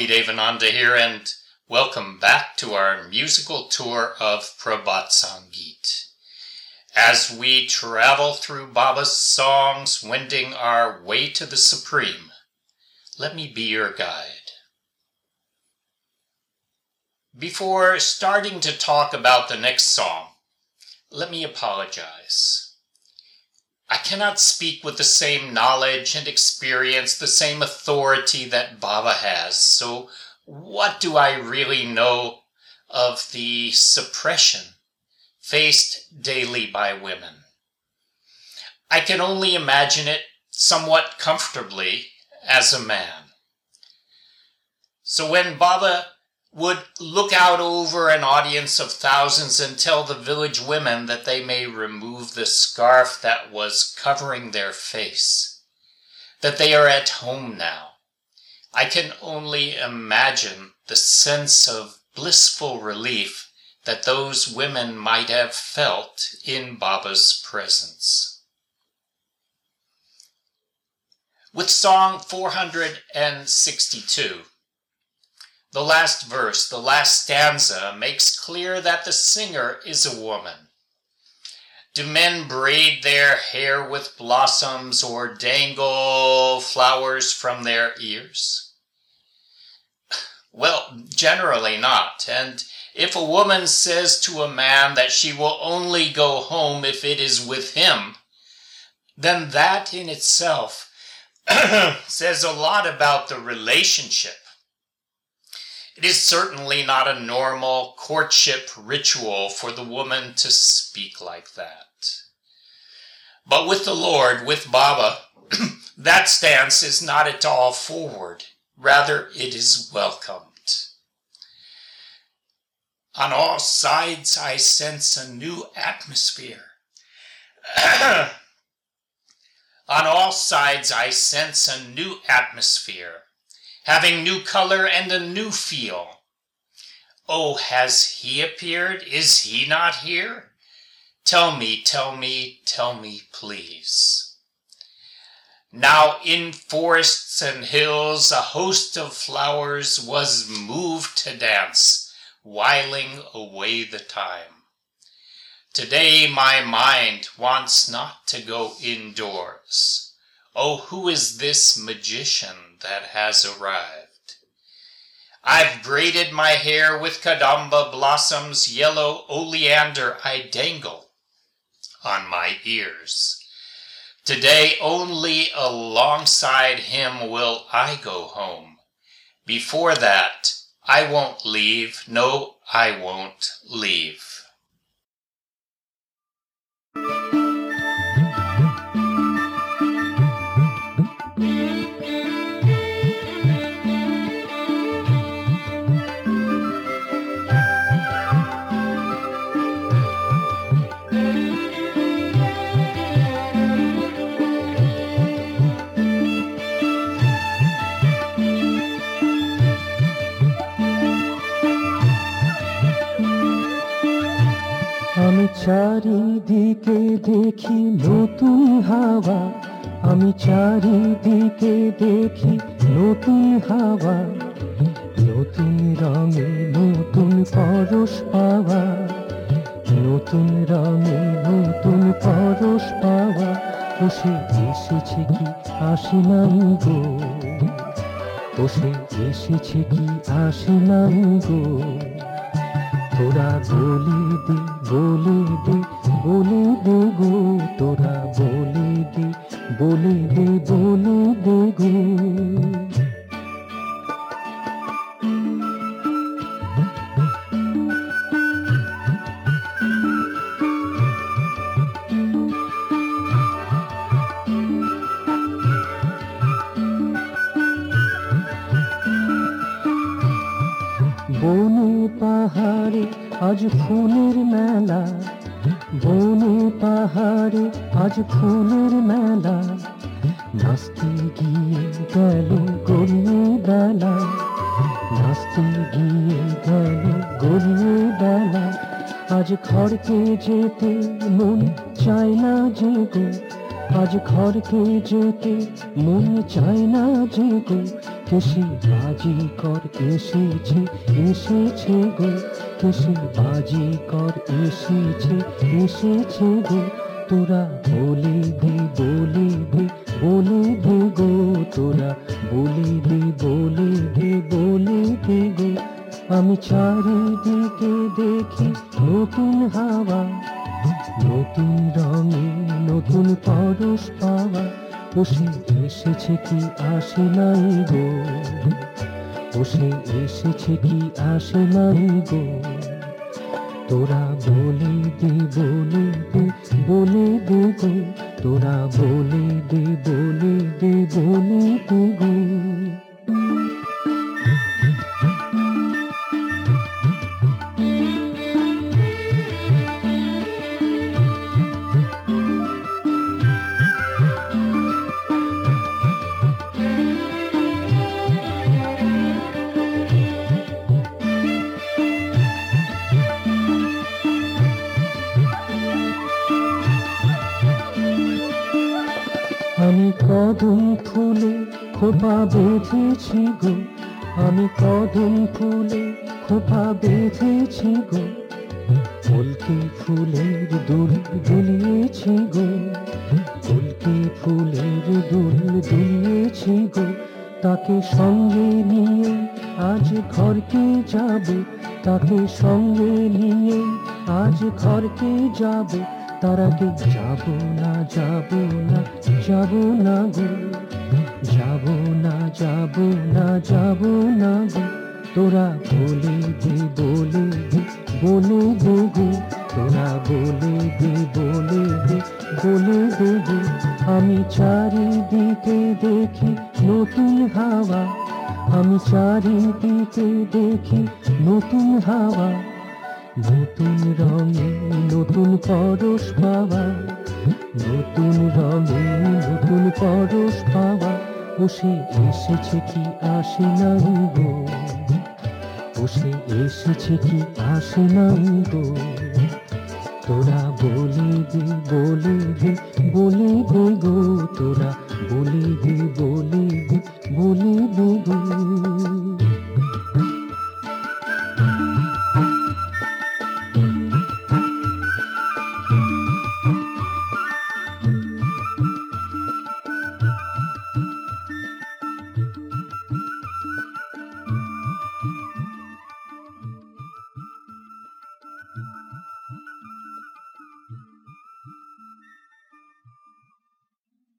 Bobby Devananda here, and welcome back to our musical tour of Prabhat Sangeet. As we travel through Baba's songs, wending our way to the Supreme, let me be your guide. Before starting to talk about the next song, let me apologize. I cannot speak with the same knowledge and experience, the same authority that Baba has. So, what do I really know of the suppression faced daily by women? I can only imagine it somewhat comfortably as a man. So, when Baba would look out over an audience of thousands and tell the village women that they may remove the scarf that was covering their face, that they are at home now. I can only imagine the sense of blissful relief that those women might have felt in Baba's presence. With Song 462, the last verse, the last stanza, makes clear that the singer is a woman. Do men braid their hair with blossoms or dangle flowers from their ears? Well, generally not. And if a woman says to a man that she will only go home if it is with him, then that in itself says a lot about the relationship it is certainly not a normal courtship ritual for the woman to speak like that. But with the Lord, with Baba, that stance is not at all forward. Rather, it is welcomed. On all sides, I sense a new atmosphere. On all sides, I sense a new atmosphere having new color and a new feel. Oh, has he appeared? Is he not here? Tell me, tell me, tell me, please. Now in forests and hills a host of flowers was moved to dance, whiling away the time. Today my mind wants not to go indoors. Oh, who is this magician that has arrived. I've braided my hair with kadamba blossoms, yellow oleander I dangle on my ears. Today only alongside him will I go home. Before that, I won't leave, no, I won't leave. চারিদিকে দেখি নতুন হাওয়া। আমি চারিদিকে দেখি নতুন হাওয়া। নতুন রঙে নতুন পরশ পাওয়া। নতুন রঙে নতুন পরশ পাওয়া। বসে এসেছে কি আসে নাই গো? বসে এসেছে কি আসে নাই গো? তোরা বলি দি বলি দি বলি দি গো, তোরা বলি দি বলি দি বলি দি গো। আজ ফুলের মেলা বনে পাহাড়ে আজ ফুলের মেলা নাচতে গিয়ে গেল গড়িয়ে বেলা নাচতে গিয়ে গেল গড়িয়ে বেলা আজ খড়কে যেতে মন চায় না যে গো আজ ঘর কে যেতে মন চায় না যেতে কেসি বাজি কর এসেছে এসেছে গো। কেসি বাজি কর এসেছে এসেছে গো। তোরা বলি দি বলি দি বলি দি গো। তোরা বলি দি বলি দি বলি দি গো। আমি চার বসে এসেছে কি আসে নাই গো? বসে এসেছে কি আসে নাই গো? তোরা বলে দে বলে দে বলে দে গো। তোরা বলে দে, বলে কদম ফুলে খোপা বেঁধেছি গো। আমি কদম ফুলে খোপা বেঁধেছি গো। ফুলকে ফুলের দুল দুলিয়েছি গো। ফুলকে ফুলের দুল দুলিয়েছি গো। তাকে সঙ্গে নিয়ে আজ ঘরকে যাবে। তাকে সঙ্গে নিয়ে আজ ঘরকে যাবে। তার আগে যাব না যাব না যাব না গো? যাব না যাব না যাব না গো? তোরা বলে দে বলে দে বলে দে গো। তোরা বলে দে বলে দে বলে দে গো। আমি চারিদিকে দেখি নতুন হাওয়া। আমি চারিদিকে দেখি নতুন হাওয়া। নতুন রঙে নতুন পরশ পাওয়া, নতুন রঙে নতুন পরশ পাওয়া, বসে এসেছে কি আসে নাই গো? বসে এসেছে কি আসে নাই গো? তোরা বলে দে বলে দে, বলি দে গো, তোরা বলে দে, বলে